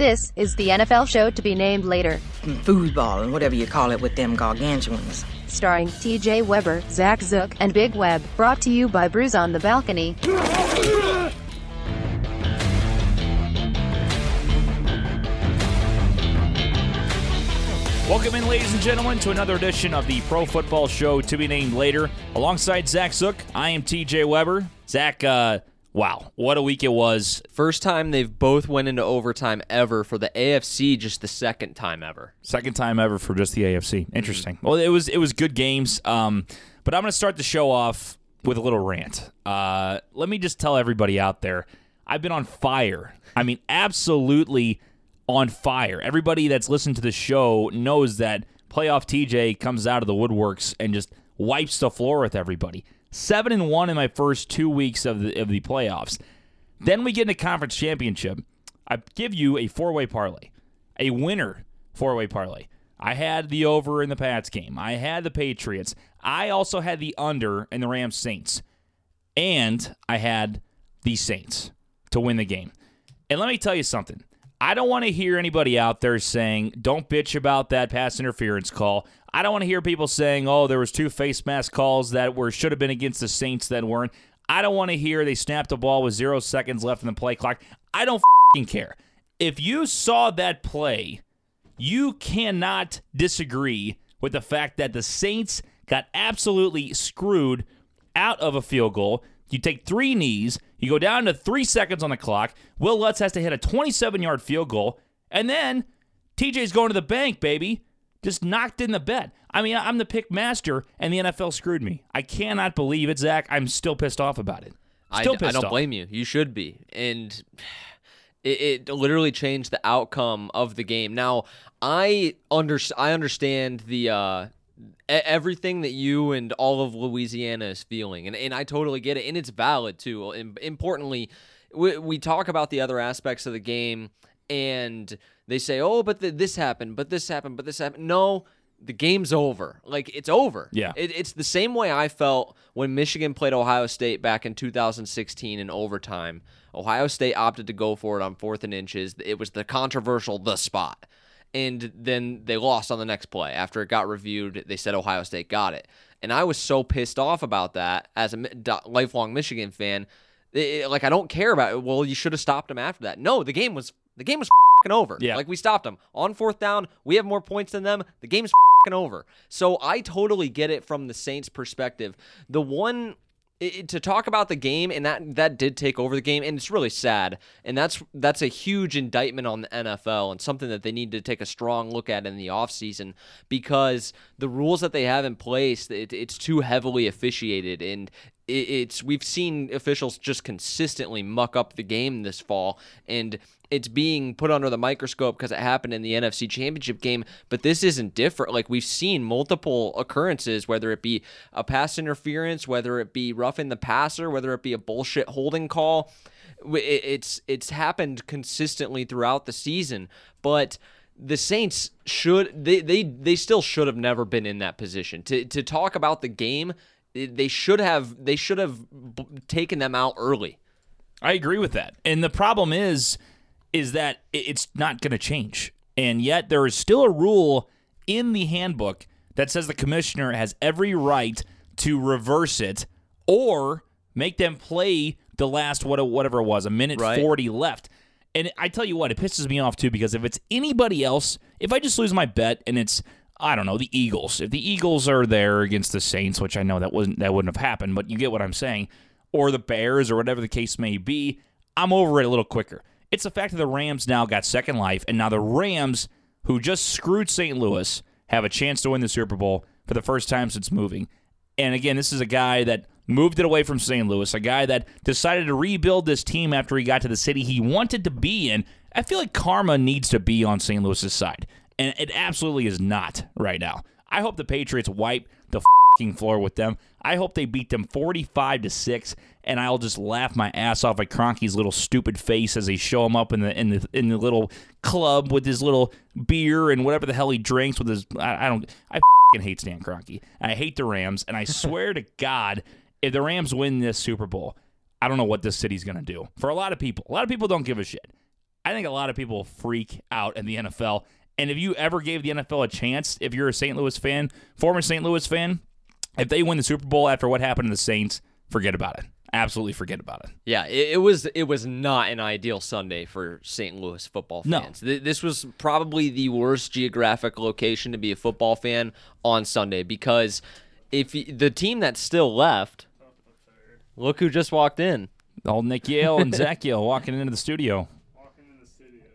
This is the NFL show to be named later, foosball and whatever you call it with them gargantuans. starring TJ Weber, Zach Zook, and Big Web. Brought to you by Brews on the Balcony. Welcome in, ladies and gentlemen, to another edition of the Pro Football Show to be named later. Alongside Zach Zook, I am TJ Weber. Zach, uh, wow, what a week it was. First time they've both went into overtime ever for the AFC, just the second time ever. Second time ever for just the AFC. Interesting. Well, it was it was good games. Um, but I'm going to start the show off with a little rant. Uh, let me just tell everybody out there, I've been on fire. I mean, absolutely on fire. Everybody that's listened to the show knows that playoff TJ comes out of the woodworks and just wipes the floor with everybody. Seven and one in my first two weeks of the of the playoffs. Then we get into conference championship. I give you a four way parlay, a winner four way parlay. I had the over in the Pats game. I had the Patriots. I also had the under in the Rams Saints. And I had the Saints to win the game. And let me tell you something. I don't want to hear anybody out there saying, don't bitch about that pass interference call. I don't want to hear people saying, oh, there was two face mask calls that were should have been against the Saints that weren't. I don't want to hear they snapped the ball with zero seconds left in the play clock. I don't care. If you saw that play, you cannot disagree with the fact that the Saints got absolutely screwed out of a field goal. You take three knees, you go down to three seconds on the clock. Wil Lutz has to hit a 27 yard field goal, and then TJ's going to the bank, baby. Just knocked in the bet. I mean, I'm the pick master, and the NFL screwed me. I cannot believe it, Zach. I'm still pissed off about it. I, Still I pissed don't off. blame you. You should be. And it, it literally changed the outcome of the game. Now, I under, I understand the uh, everything that you and all of Louisiana is feeling, and, and I totally get it, and it's valid too. Im- importantly, we, we talk about the other aspects of the game, and they say, "Oh, but th- this happened, but this happened, but this happened." No, the game's over. Like it's over. Yeah. It, it's the same way I felt when Michigan played Ohio State back in 2016 in overtime. Ohio State opted to go for it on fourth and inches. It was the controversial the spot. And then they lost on the next play. After it got reviewed, they said Ohio State got it. And I was so pissed off about that as a lifelong Michigan fan. It- like I don't care about it. Well, you should have stopped him after that. No, the game was the game was fing over. Yeah. Like we stopped them on fourth down. We have more points than them. The game's fing over. So I totally get it from the Saints' perspective. The one i- i- to talk about the game and that that did take over the game and it's really sad and that's that's a huge indictment on the NFL and something that they need to take a strong look at in the offseason because the rules that they have in place it, it's too heavily officiated and it, it's we've seen officials just consistently muck up the game this fall and it's being put under the microscope because it happened in the NFC Championship game, but this isn't different. Like we've seen multiple occurrences, whether it be a pass interference, whether it be roughing the passer, whether it be a bullshit holding call. It's it's happened consistently throughout the season, but the Saints should they they they still should have never been in that position to to talk about the game. They should have they should have b- taken them out early. I agree with that. And the problem is, is that it's not going to change. And yet there is still a rule in the handbook that says the commissioner has every right to reverse it or make them play the last what whatever it was, a minute Right. 40 left. And I tell you what, it pisses me off too because if it's anybody else, if I just lose my bet and it's I don't know, the Eagles. If the Eagles are there against the Saints, which I know that wasn't that wouldn't have happened, but you get what I'm saying, or the Bears or whatever the case may be, I'm over it a little quicker. It's the fact that the Rams now got second life, and now the Rams, who just screwed St. Louis, have a chance to win the Super Bowl for the first time since moving. And again, this is a guy that moved it away from St. Louis, a guy that decided to rebuild this team after he got to the city he wanted to be in. I feel like karma needs to be on St. Louis's side, and it absolutely is not right now. I hope the Patriots wipe the floor with them. I hope they beat them 45 to 6 and I'll just laugh my ass off at Kroenke's little stupid face as they show him up in the in the in the little club with his little beer and whatever the hell he drinks with his I, I don't I hate Stan Kroenke. I hate the Rams and I swear to God if the Rams win this Super Bowl, I don't know what this city's going to do. For a lot of people, a lot of people don't give a shit. I think a lot of people freak out in the NFL. And if you ever gave the NFL a chance, if you're a St. Louis fan, former St. Louis fan, if they win the Super Bowl after what happened to the Saints, forget about it. Absolutely forget about it. Yeah, it, it was it was not an ideal Sunday for St. Louis football No. fans. Th- This was probably the worst geographic location to be a football fan on Sunday because if y- the team that's still left, look who just walked in. Old Nick Yale and Zach Yale walking into the studio.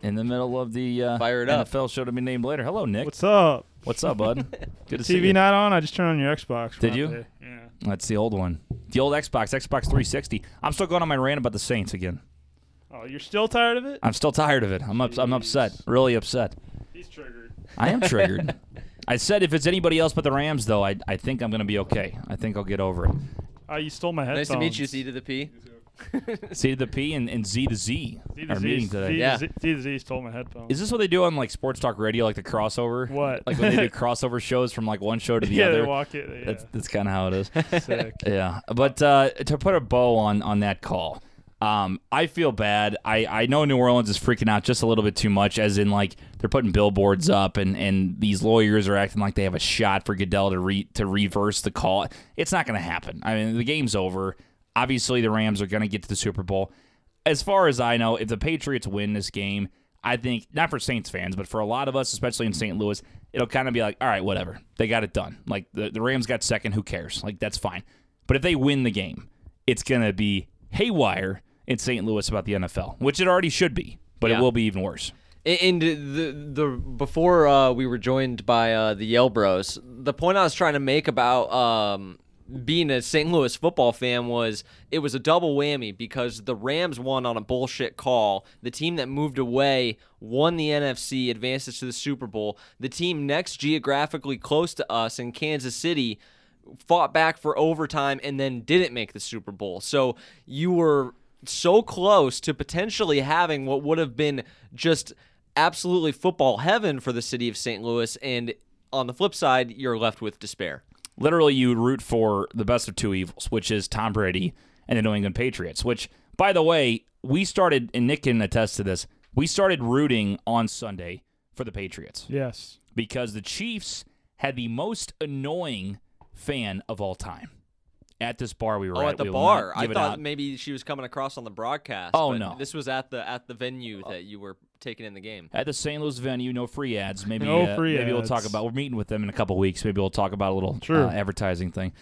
In the middle of the uh, Fire it up. NFL show to be named later. Hello, Nick. What's up? What's up, bud? Good to see TV you. not on? I just turned on your Xbox. Did you? there. Yeah. That's the old one. The old Xbox, Xbox 360. I'm still going on my rant about the Saints again. Oh, you're still tired of it? I'm still tired of it. I'm ups- I'm upset. Really upset. He's triggered. I am triggered. I said if it's anybody else but the Rams, though, I I think I'm gonna be okay. I think I'll get over it. Oh, you stole my headphones. Nice to meet you, C to the P. C to the P and, and Z to Z Z to are Z, meeting today. Z, Yeah. Z, Z to Z stole my headphones. Is this what they do on like sports talk radio, like the crossover? What? Like when they do crossover shows from like one show to the yeah, other. they walk it. Yeah. That's that's kind of how it is. sick. Yeah, but uh, to put a bow on on that call, um, I feel bad. I, I know New Orleans is freaking out just a little bit too much, as in like they're putting billboards up, and, and these lawyers are acting like they have a shot for Goodell to re, to reverse the call. It's not going to happen. I mean, the game's over. Obviously, the Rams are going to get to the Super Bowl. As far as I know, if the Patriots win this game, I think not for Saints fans, but for a lot of us, especially in St. Louis, it'll kind of be like, all right, whatever. They got it done. Like the, the Rams got second, who cares? Like that's fine. But if they win the game, it's gonna be haywire in St. Louis about the NFL, which it already should be, but Yeah. it will be even worse. And the the before uh, we were joined by uh, the Yale Bros, the point I was trying to make about um, being a St. Louis football fan was it was a double whammy because the Rams won on a bullshit call. The team that moved away won the NFC, advances to the Super Bowl. The team next geographically close to us in Kansas City fought back for overtime and then didn't make the Super Bowl. So you were so close to potentially having what would have been just absolutely football heaven for the city of St. Louis and on the flip side you're left with despair. Literally, you root for the best of two evils, which is Tom Brady and the New England Patriots. Which, by the way, we started, and Nick can attest to this. We started rooting on Sunday for the Patriots. Yes. because the Chiefs had the most annoying fan of all time at this bar we were Oh, at. at the We bar. I thought out. maybe she was coming across on the broadcast. Oh, but no. This was at the at the venue uh, that you were taking in the game. at the St. Louis venue, no free ads. Maybe No uh, free maybe we'll talk about. We're meeting with them in a couple weeks. Maybe we'll talk about a little Sure. uh, advertising thing.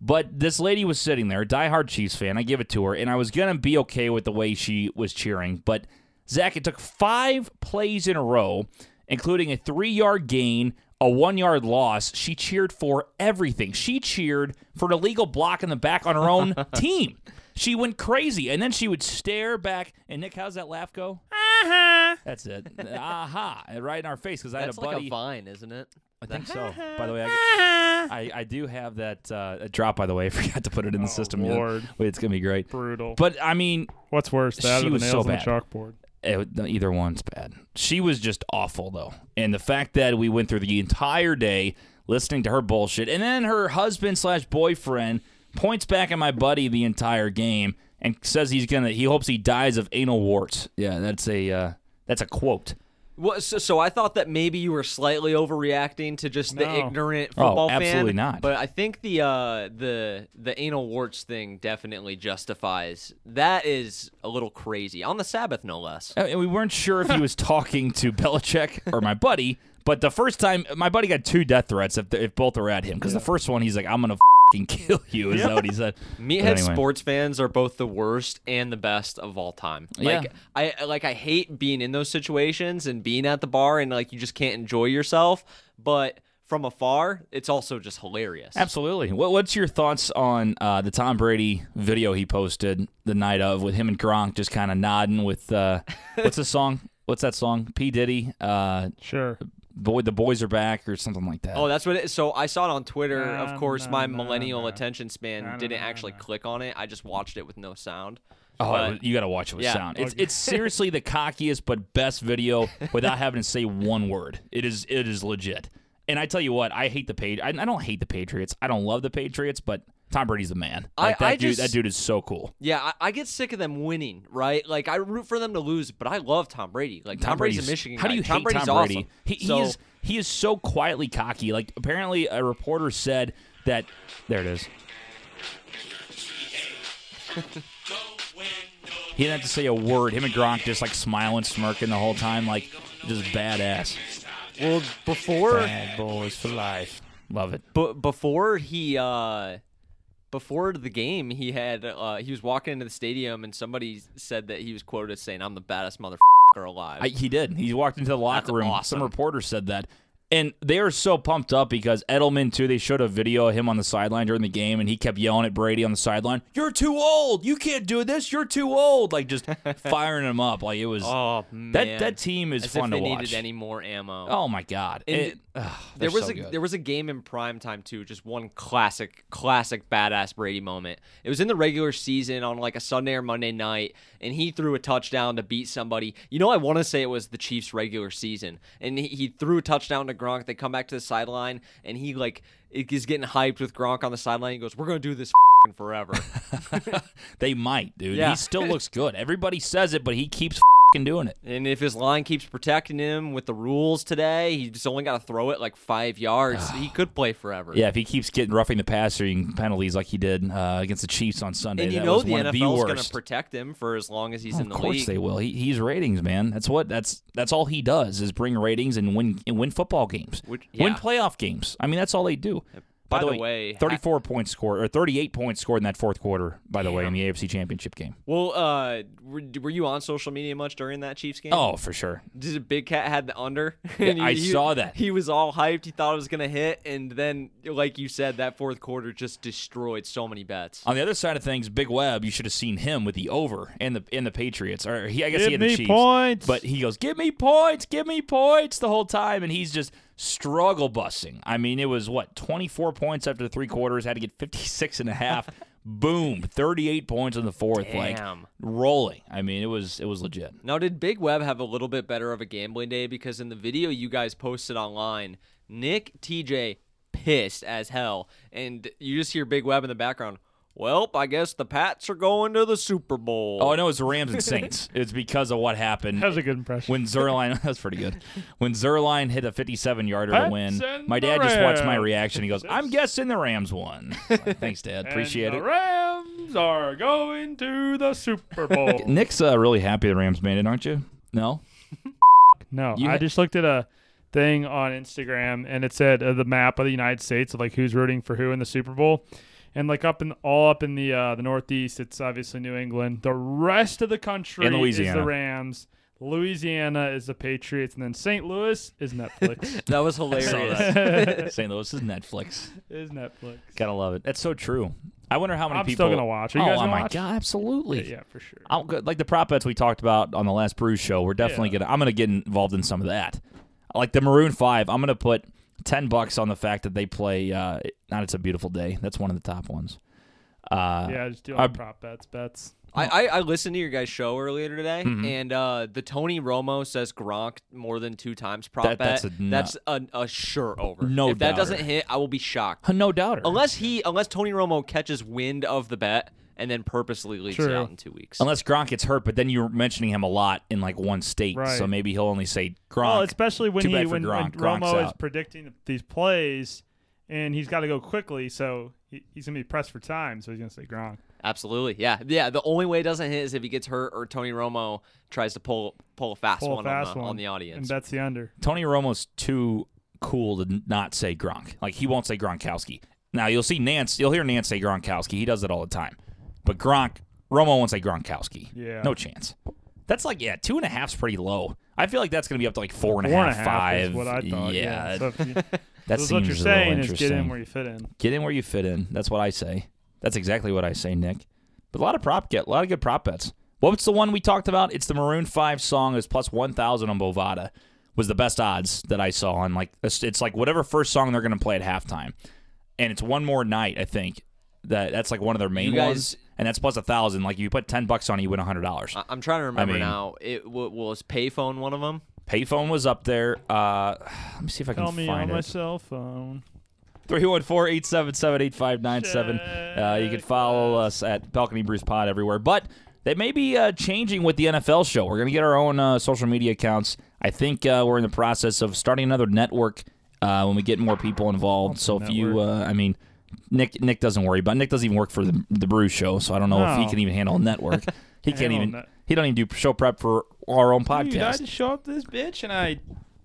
But this lady was sitting there, diehard Chiefs fan. I give it to her, and I was gonna be okay with the way she was cheering. But Zach, it took five plays in a row, including a three-yard gain, a one-yard loss. She cheered for everything. She cheered for an illegal block in the back on her own team. She went crazy, and then she would stare back. And Nick, how's that laugh go? That's it. Aha! Right in our face because I had That's a buddy. like a vine, isn't it? I think so. By the way, I, I, I do have that uh, drop. By the way, I forgot to put it in the Oh, system. yet. Lord. Wait, it's gonna be great. Brutal. But I mean, What's worse, that she or the was nails so on the bad. chalkboard? it, no, either one's bad. She was just awful though, and the fact that we went through the entire day listening to her bullshit, and then her husband slash boyfriend points back at my buddy the entire game and says he's gonna. He hopes he dies of anal warts. Yeah, that's a uh, that's a quote. Well, so, so I thought that maybe you were slightly overreacting to just the No. ignorant Oh, football fan. absolutely not. But I think the uh, the the anal warts thing definitely justifies. That is a little crazy on the Sabbath, no less. Uh, And we weren't sure if he was talking to Belichick or my buddy, but the first time, my buddy got two death threats if, if both are at him. Because the first one, he's like, I'm going to fing kill you, is that what he said? Meathead But anyway. sports fans are both the worst and the best of all time. Like Yeah. I like I hate being in those situations and being at the bar and like you just can't enjoy yourself, but from afar, it's also just hilarious. Absolutely. What, what's your thoughts on uh, the Tom Brady video he posted the night of with him and Gronk just kind of nodding with, uh, what's the song? What's that song? P. Diddy, uh, Sure. Boy, the boys are back or something like that. Oh, that's what it is. So I saw it on Twitter. Nah, of course, nah, my nah, millennial nah. attention span Nah, nah, didn't nah, actually nah. click on it. I just watched it with no sound. Oh, But- you got to watch it with Yeah. sound. It's it's seriously the cockiest but best video without having to say one word. It is it is legit. And I tell you what, I hate the page. I, I don't hate the Patriots. I don't love the Patriots, but Tom Brady's the man. I- that I dude. just- that dude is so cool. Yeah, I, I get sick of them winning, right? Like I root for them to lose, but I love Tom Brady. Like Tom, Brady's, a Michigan How guy. do you Tom hate Brady's Tom Brady? awesome. He, he is he is so quietly cocky. Like apparently a reporter said that. There it is. he didn't have to say a word. Him and Gronk just like smiling, smirking the whole time, like just badass. well before Bad boys for life. Love it. But before he uh before the game, he had uh he was walking into the stadium and somebody said that he was quoted as saying, "I'm the baddest motherfucker alive." I, he did. He walked into the locker That's room. awesome. Some reporter said that. And they are so pumped up because Edelman, too, they showed a video of him on the sideline during the game, and he kept yelling at Brady on the sideline, You're too old. You can't do this. You're too old. Like, just firing him up. Like, it was. oh man, that, that team is As fun if they to watch. needed any more ammo. oh, my God. And It- ugh, there was so a good. there was a game in prime time too, just one classic classic badass Brady moment. It was in the regular season on like a Sunday or Monday night, and he threw a touchdown to beat somebody. You know, I want to say it was the Chiefs' regular season, and he, he threw a touchdown to Gronk. They come back to the sideline, and he like is getting hyped with Gronk on the sideline. He goes, "We're gonna do this forever." they might, dude. Yeah. He still looks good. Everybody says it, but he keeps doing it. and if his line keeps protecting him with the rules today, he just only got to throw it like five yards. he could play forever. Yeah, if he keeps getting roughing the passer penalties like he did uh, against the Chiefs on Sunday, And you that know was the one of the going to protect him for as long as he's Oh, in the league. of course league. they will. He, he's ratings, man. That's what that's that's all he does is bring ratings and win and win football games, Which- win playoff games. I mean, that's all they do. By the, the way, way, ha- 34 points scored or 38 points scored in that fourth quarter. By the way, in the AFC Championship game. Well, uh, were, were you on social media much during that Chiefs game? Oh, for sure. Did Big Cat had the under? Yeah, And I saw that. He was all hyped. He thought it was gonna hit, and then, like you said, that fourth quarter just destroyed so many bets. On the other side of things, Big Webb, you should have seen him with the over and the in the Patriots. Or he, I guess he Give had the me Chiefs. points. But he goes, "Give me points, give me points" the whole time, and he's just struggle bussing. I mean, it was what 24 points after three quarters, had to get 56 and a half. Boom, 38 points in the fourth, like Damn. rolling. I mean, it was it was legit. Now, did Big Web have a little bit better of a gambling day? Because in the video you guys posted online, Nick TJ pissed as hell, and you just hear Big Web in the background. Well, I guess the Pats are going to the Super Bowl. Oh, I know it's the Rams and Saints. it's because of what happened. That was a good impression. when Zuerlein that's pretty good. When Zuerlein hit a 57 yarder to win, my dad just watched my reaction. He goes, "I'm guessing the Rams won." Like, Thanks, Dad. And Appreciate the it. Rams are going to the Super Bowl. Nick's uh, really happy the Rams made it, aren't you? No. No, You I ha- just looked at a thing on Instagram and it said uh, the map of the United States of like who's rooting for who in the Super Bowl. And like up in all up in the uh, the Northeast, it's obviously New England. The rest of the country And is the Rams. Louisiana is the Patriots, and then St. Louis is Netflix. that was hilarious. that. St. Louis is Netflix. is Netflix. Gotta love it. That's so true. I wonder how many I'm people. still gonna watch. Are you oh, guys oh gonna my watch? god, absolutely. Yeah, for sure. I'm good. Like the prop bets we talked about on the last Brews show, we're definitely Yeah. gonna. I'm gonna get involved in some of that. Like the Maroon Five, I'm gonna put ten bucks on the fact that they play. Uh, not it's a beautiful day. That's one of the top ones. Uh, yeah, just doing I- prop bets, bets. I, I, I listened to your guys' show earlier today, Mm-hmm. and uh, the Tony Romo says Gronk more than two times prop That- that's bet. a nut. that's a, a sure over. No if that doesn't hit, I will be shocked. no doubt. Unless he, unless Tony Romo catches wind of the bet and then purposely leaks it out in two weeks. Unless Gronk gets hurt, but then you're mentioning him a lot in like one state, Right. so maybe he'll only say Gronk. Well, especially when Too he bad for when, when Gronk. Gronk's Romo is out. predicting these plays, and he's got to go quickly, so he, he's gonna be pressed for time. So he's gonna say Gronk. Absolutely, yeah, yeah. The only way it doesn't hit is if he gets hurt or Tony Romo tries to pull pull a fast Pull a one, fast on, the, one on the and audience. that's the under. Tony Romo's too cool to n- not say Gronk. Like he won't say Gronkowski. Now you'll see Nance. You'll hear Nance say Gronkowski. He does it all the time. But Gronk, Romo won't say Gronkowski. Yeah. no chance. That's like yeah, two and a half's pretty low. I feel like that's gonna be up to like four and a Four half, and a half five. is what I thought. Yeah, Yeah. So if you, that so seems what you're a little saying is get interesting. in where you fit in. Get in where you fit in. That's what I say. That's exactly what I say, Nick. But a lot of prop get a lot of good prop bets. What's the one we talked about? It's the Maroon Five song. Is plus one thousand on Bovada. Was the best odds that I saw on like it's, it's like whatever first song they're gonna play at halftime, and it's one more night. I think that that's like one of their main You guys- ones, and that's plus a thousand. Like if you put ten bucks on it, you win a hundred dollars. I- I'm trying to remember mean- now. It w- was payphone one of them. Payphone was up there. Uh, let me see if I can Call me find on it. my cell phone. 314-877-8597. Uh, you can follow us at Balcony Brews Pod everywhere. But they may be uh, changing with the NFL show. We're going to get our own uh, social media accounts. I think uh, we're in the process of starting another network uh, when we get more people involved. So if you, uh, I mean, Nick Nick doesn't worry about. Nick doesn't even work for the the Brew Show, so I don't know if he can even handle a network. He can't even. net- He don't even do show prep for our own Dude, I podcast. just show up to this bitch and I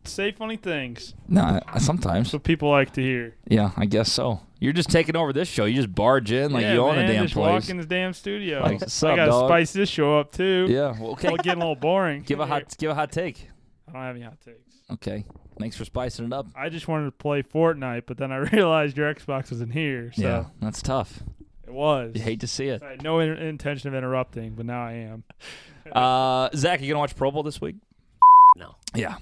say funny things. No, sometimes. That's what people like to hear. Yeah, I guess so. You're just taking over this show. You just barge in like yeah, you own man, a damn place. just place. walk in this damn studio. Like, I gotta dog? spice this show up too. Yeah. Well, okay. Getting a little boring. give a hot give a hot take. I don't have any hot takes. Okay. Thanks for spicing it up. I just wanted to play Fortnite, but then I realized your Xbox was in here, so yeah, that's tough. it was. You hate to see it. I had no in- intention of interrupting, but now I am. Uh, Zach, you gonna watch Pro Bowl this week? No. Yeah,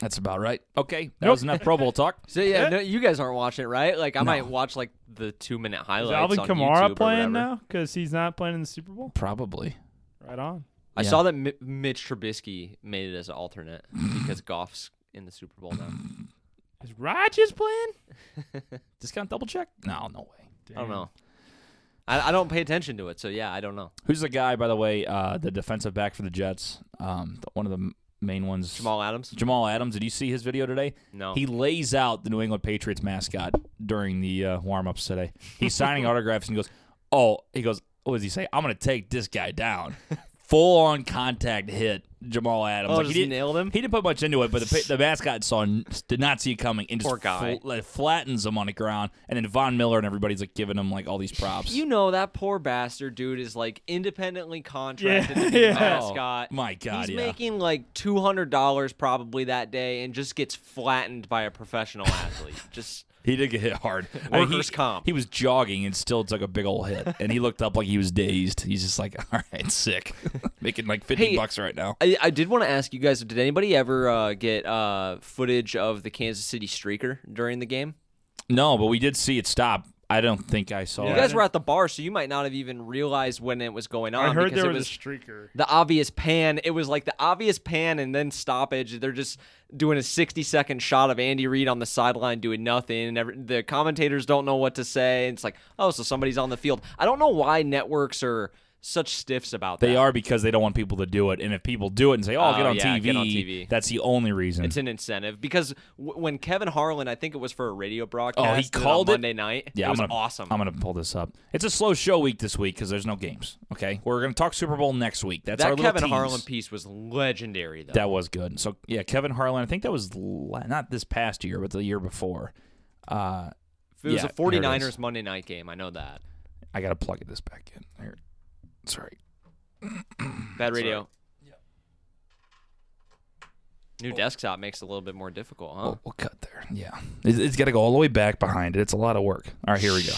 that's about right. Okay, that Nope. was enough Pro Bowl talk. So yeah, Yeah. no, you guys aren't watching it, right? Like I No. might watch like the two minute highlights. Is highlights. Alvin on Kamara YouTube playing now because he's not playing in the Super Bowl? Probably. Right on. I Yeah. saw that Mi- Mitch Trubisky made it as an alternate because Goff's in the Super Bowl now. Is Rodgers playing? Just gonna double check? No, no way. I don't know. I, I don't pay attention to it, so yeah, I don't know. Who's the guy, by the way? Uh, the defensive back for the Jets. Um, the- one of the m- main ones. Jamal Adams? Jamal Adams. Did you see his video today? No. He lays out the New England Patriots mascot during the uh, warm-ups today. He's signing autographs and he goes, "Oh," he goes, "What does he say? I'm going to take this guy down." Full on contact hit Jamal Adams. Oh, Like, just he didn't, nailed him? He didn't put much into it, but the, the mascot saw did not see it coming and just Poor guy. fl- like, flattens him on the ground. And then Von Miller and everybody's like giving him like all these props. You know that poor bastard dude is like independently contracted Yeah, to be yeah. the mascot. Oh, my God, he's yeah. making like two hundred dollars probably that day, and just gets flattened by a professional athlete. Just He did get hit hard. I mean, he, comp. He was jogging and still took a big old hit, and he looked up like he was dazed. He's just like, "All right, sick, making like fifty Hey, bucks right now." I, I did want to ask you guys: Did anybody ever uh, get uh, footage of the Kansas City streaker during the game? No, but we did see it stop. I don't think I saw You it. guys were at the bar, so you might not have even realized when it was going on. I heard because there it was, was a streaker. the obvious pan. It was like the obvious pan and then stoppage. They're just doing a 60 second shot of Andy Reid on the sideline doing nothing. And every, the commentators don't know what to say. It's like, oh, so somebody's on the field. I don't know why networks are such stiffs about that. They are because they don't want people to do it, and if people do it and say, "Oh, Oh, get, on yeah, TV, get on TV. that's the only reason. It's an incentive because w- when Kevin Harlan, I think it was for a radio broadcast. Oh, he did it on called it? Monday night. yeah, it was I'm gonna, awesome. I'm gonna pull this up. It's a slow show week this week because there's no games. Okay, we're gonna talk Super Bowl next week. That's our that little Kevin. Harlan piece was legendary, though. That was good. So yeah, Kevin Harlan. I think that was la- not this past year, but the year before. Uh, it was yeah, a 49ers is. Monday night game. I know that. I gotta plug this back in. Here, sorry. Bad radio. New oh. desktop makes it a little bit more difficult, huh? We'll, we'll cut there. Yeah, it's, it's got to go all the way back behind it. It's a lot of work. All right, here we go.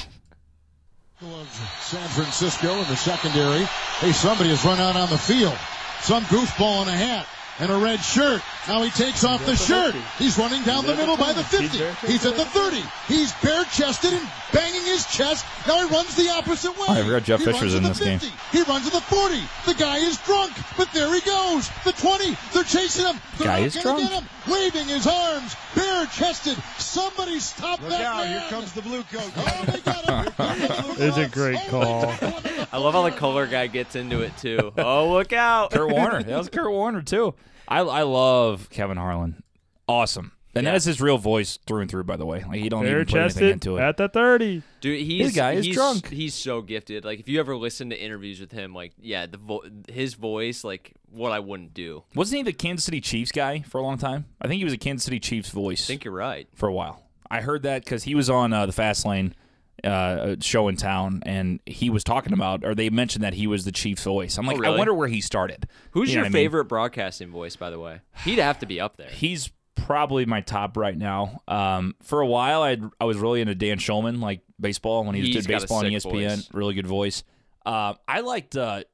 San Francisco in the secondary. Hey, somebody has run out on the field. Some goofball in a hat and a red shirt. Now he takes off the shirt. He's running down the middle by the 50. He's at the 30. He's bare chested and banging his chest. Now he runs the opposite way. I forgot Jeff He Fisher's runs to in the this game. 50. He runs to the 40. The guy is drunk, but there he goes. The 20. They're chasing him. They're Guy is gonna drunk? Get him. Waving his arms, bare chested. Somebody stop Look that out, man. here comes the blue coat. Oh, they got him. Here comes the blue It's a great call. they're going to the I love how the color guy gets into it too. oh, look out! Kurt Warner. That was Kurt Warner too. I I love Kevin Harlan. Awesome. And Yeah. that is his real voice through and through, by the way. Like he don't Bare even put anything chested into it. at the 30. Dude, he's This guy is he's, drunk. He's so gifted. Like if you ever listen to interviews with him, like yeah, the vo- his voice, like what I wouldn't do. Wasn't he the Kansas City Chiefs guy for a long time? I think he was a Kansas City Chiefs voice I think you're right. for a while. I heard that because he was on uh, the Fast Lane uh, show in town, and he was talking about, or they mentioned that he was the Chiefs voice. I'm like, I really? wonder where he started. Who's You your what I mean? favorite broadcasting voice, by the way? He'd have to be up there. He's probably my top right now. Um, for a while, I I was really into Dan Shulman, like baseball when he He's doing baseball on ESPN. voice. Really good voice. Uh, I liked uh,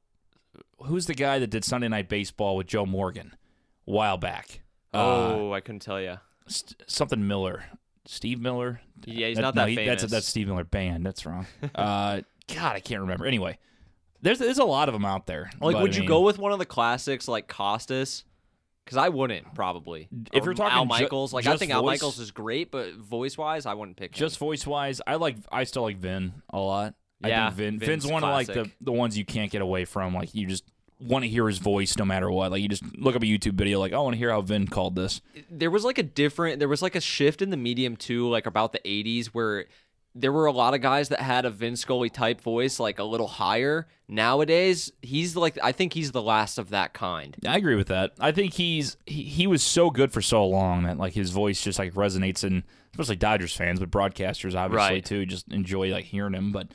who's the guy that did Sunday Night Baseball with Joe Morgan a while back. Uh, oh, I couldn't tell you. st- something Miller, Steve Miller. Yeah, he's That- not no, that he- famous. That's that's Steve Miller band. That's wrong. uh, God, I can't remember. Anyway, there's there's a lot of them out there. like, but, would I you go with one of the classics like Costas? Because I wouldn't probably. If Or you're talking Al ju- Michaels, like I think Al Michaels is great, but voice wise, I wouldn't pick him. Just voice wise, I like. I still like Vin a lot. I Yeah, think Vin. Vin's Vin's one of like the the ones you can't get away from. Like you just want to hear his voice no matter what. Like you just look up a YouTube video. Like I want to hear how Vin called this. there was like a different there was like a shift in the medium too like about the 80s where there were a lot of guys that had a Vince Scully type voice like a little higher nowadays he's like I think he's the last of that kind I agree with that. I think he's he, he was so good for so long that like his voice just like resonates in especially Dodgers fans, but broadcasters obviously Right. too just enjoy like hearing him. But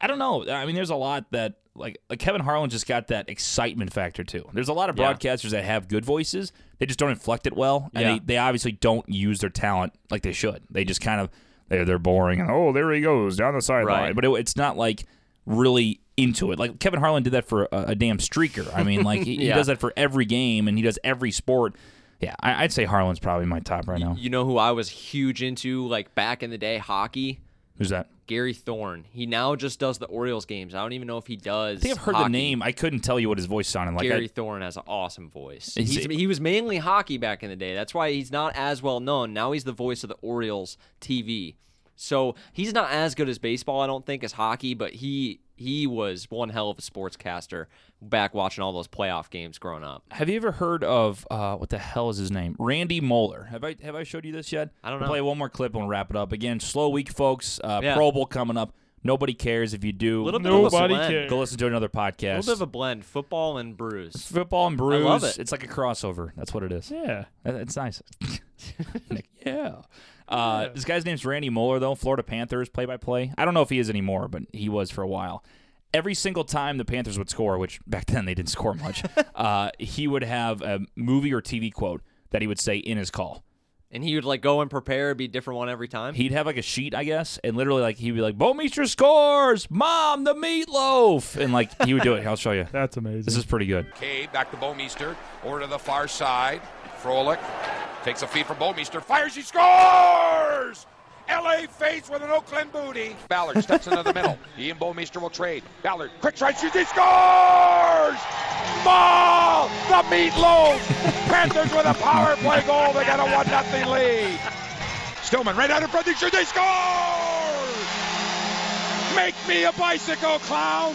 I don't know. I mean, there's a lot that like, like Kevin Harlan just got that excitement factor too. There's a lot of Yeah. broadcasters that have good voices, they just don't inflect it well, and Yeah. they, they obviously don't use their talent like they should. They just kind of they're they're boring and oh there he goes down the sideline, Right. but it, it's not like really into it. Like Kevin Harlan did that for a, a damn streaker. I mean, like he, he does that for every game and he does every sport. Yeah, I, I'd say Harlan's probably my top right now. you know who I was huge into like back in the day hockey Who's that? Gary Thorne he now just does the Orioles games I don't even know if he does I think I've heard the name. I couldn't tell you what his voice sounded like. Gary I, Thorne has an awesome voice. He was mainly hockey back in the day. That's why he's not as well known. Now he's the voice of the Orioles TV. So he's not as good as baseball, I don't think, as hockey, but he he was one hell of a sportscaster back watching all those playoff games growing up. have you ever heard of uh, what the hell is his name? Randy Moller. Have I have I showed you this yet? I don't We'll know. Play one more clip and we'll wrap it up. Again, slow week, folks. Uh, Yeah. Pro Bowl coming up. Nobody cares if you do. Little bit of a Nobody blend. cares. Go listen to another podcast. A little bit of a blend, football and brews. Football and brews. I love it. It's like a crossover. That's what it is. Yeah. It's nice. Nick, yeah. Uh, This guy's name's Randy Moller, though. Florida Panthers play by play. I don't know if he is anymore, but he was for a while. Every single time the Panthers would score, which back then they didn't score much, uh, he would have a movie or TV quote that he would say in his call. And he would like go and prepare, be a different one every time. He'd have like a sheet, I guess, and literally like he'd be like, "Bouwmeester scores, mom, the meatloaf," and like he would do it. I'll show you. That's amazing. This is pretty good. Cade back to Bouwmeester. Over to the far side. Frolik takes a feed from Bouwmeester. Fires. He scores! LA face with an Oakland booty. Ballard steps into the middle. He and Bouwmeester will trade. Ballard, quick strike shoots. He scores! Ball! The meatloaf! Panthers with a power play goal. They got a 1 0 lead. Stillman right out in front. They shoot. They score! Make me a bicycle clown!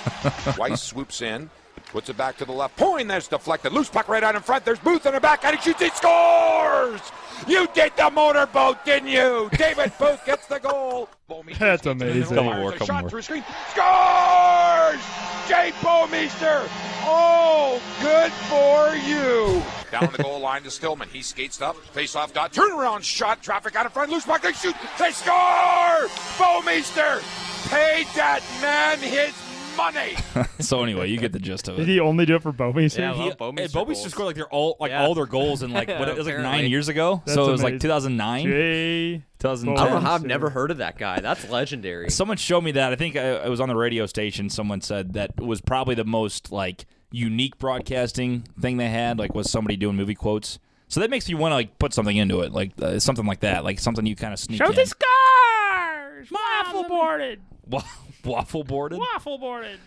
Weiss swoops in, puts it back to the left. Point that's deflected. Loose puck right out in front. There's Booth in the back, and he shoots. He scores! You did the motorboat, didn't you? David Booth gets the goal. That's skates into the amazing. middle, Couple more, fires a shot more. through screen. Scores! Jay Bouwmeester. Oh, good for you. Down the goal line to Stillman. He skates up. Face off dot. Turnaround shot. Traffic out in front. Loose puck. They shoot. They score! Bouwmeester paid that man his money. So anyway, you get the gist of it. Did it. he only do it for Bouwmeester? Yeah, I He, love Bouwmeester and Bouwmeester goals. scored like their all like Yeah. all their goals in like what it was like nine Apparently. years ago. That's so it was like amazing. 2009, Jay. I don't know how I've never heard of that guy. That's legendary. Someone showed me that. I think I, I was on the radio station. Someone said that was probably the most like unique broadcasting thing they had. Like was somebody doing movie quotes. So that makes you want to like put something into it, like uh, something like that, like something you kind of sneak Show in. the scars! My Waffle boarded! Wa- waffle boarded. Waffle boarded!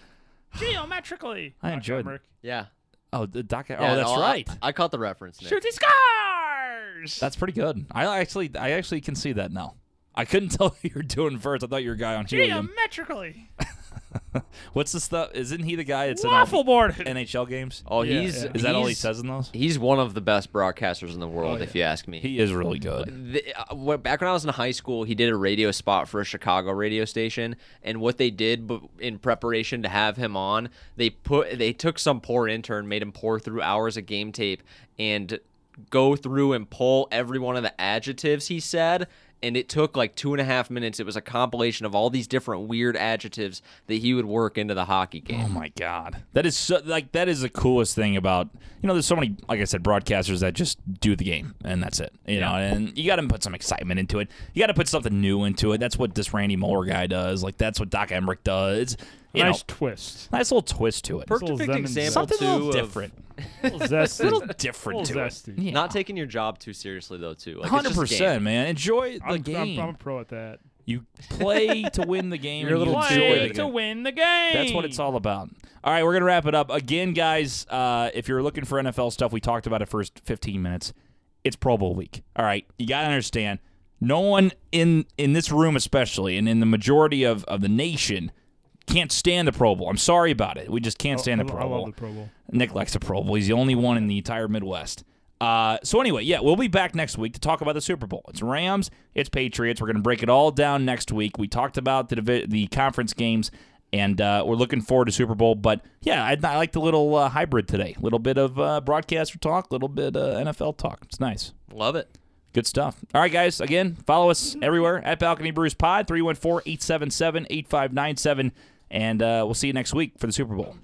Geometrically! I enjoyed- Mark. yeah. Oh, the doc. Oh, that's no, right. I, caught the reference. Nick. Shoot the scars! That's pretty good. I actually, I actually can see that now. I couldn't tell you were doing first. I thought you were a guy on helium. Geometrically! What's the stuff? Isn't he the guy that's in all Waffle boarded! NHL games? Oh, Yeah, he's yeah. Is that all he he's- says in those? He's one of the best broadcasters in the world, Oh, if you ask me. He is really good. The- uh, what- back when I was in high school, he did a radio spot for a Chicago radio station, and what they did bu- in preparation to have him on, they put they took some poor intern, made him pour through hours of game tape, and go through and pull every one of the adjectives he said. And it took like two and a half minutes. It was a compilation of all these different weird adjectives that he would work into the hockey game. Oh my god, that is so, like that is the coolest thing about you know. There's so many, like I said, broadcasters that just do the game and that's it. You know, and you got to put some excitement into it. You got to put something new into it. That's what this Randy Moore guy does. Like that's what Doc Emrick does. You nice know, twist. nice little twist to it. Little Perfect Zen- example Something a little different. A little zesty. A little different Little to it. Yeah. not taking your job too seriously though too. Hundred just a game. percent, man. Enjoy the I'm, I'm, game. I'm a pro at that. you play to win the game. You're a and you little enjoy too the good. Play game. to win the game. That's what it's all about. All All right, we're gonna wrap it up again, guys. Uh, if you're looking for NFL stuff, we talked about it first 15 minutes. It's Pro Bowl week. All right, you gotta understand. No one in in this room, especially, and in the majority of of the nation, can't stand the Pro Bowl. I'm sorry about it. We just can't stand I, the Pro I Bowl. the Pro Bowl. Nick likes the Pro Bowl. He's the only one in the entire Midwest. Uh, so anyway, yeah, we'll be back next week to talk about the Super Bowl. It's Rams, it's Patriots. We're going to break it all down next week. We talked about the divi- the conference games, and uh, we're looking forward to Super Bowl. But yeah, I, I like the little uh, hybrid today. A little bit of uh, broadcaster talk, a little bit uh, NFL talk. It's nice. Love it. Good stuff. All right, guys. Again, follow us everywhere at Balcony Brews Pod, 314 877 8597. And uh, we'll see you next week for the Super Bowl.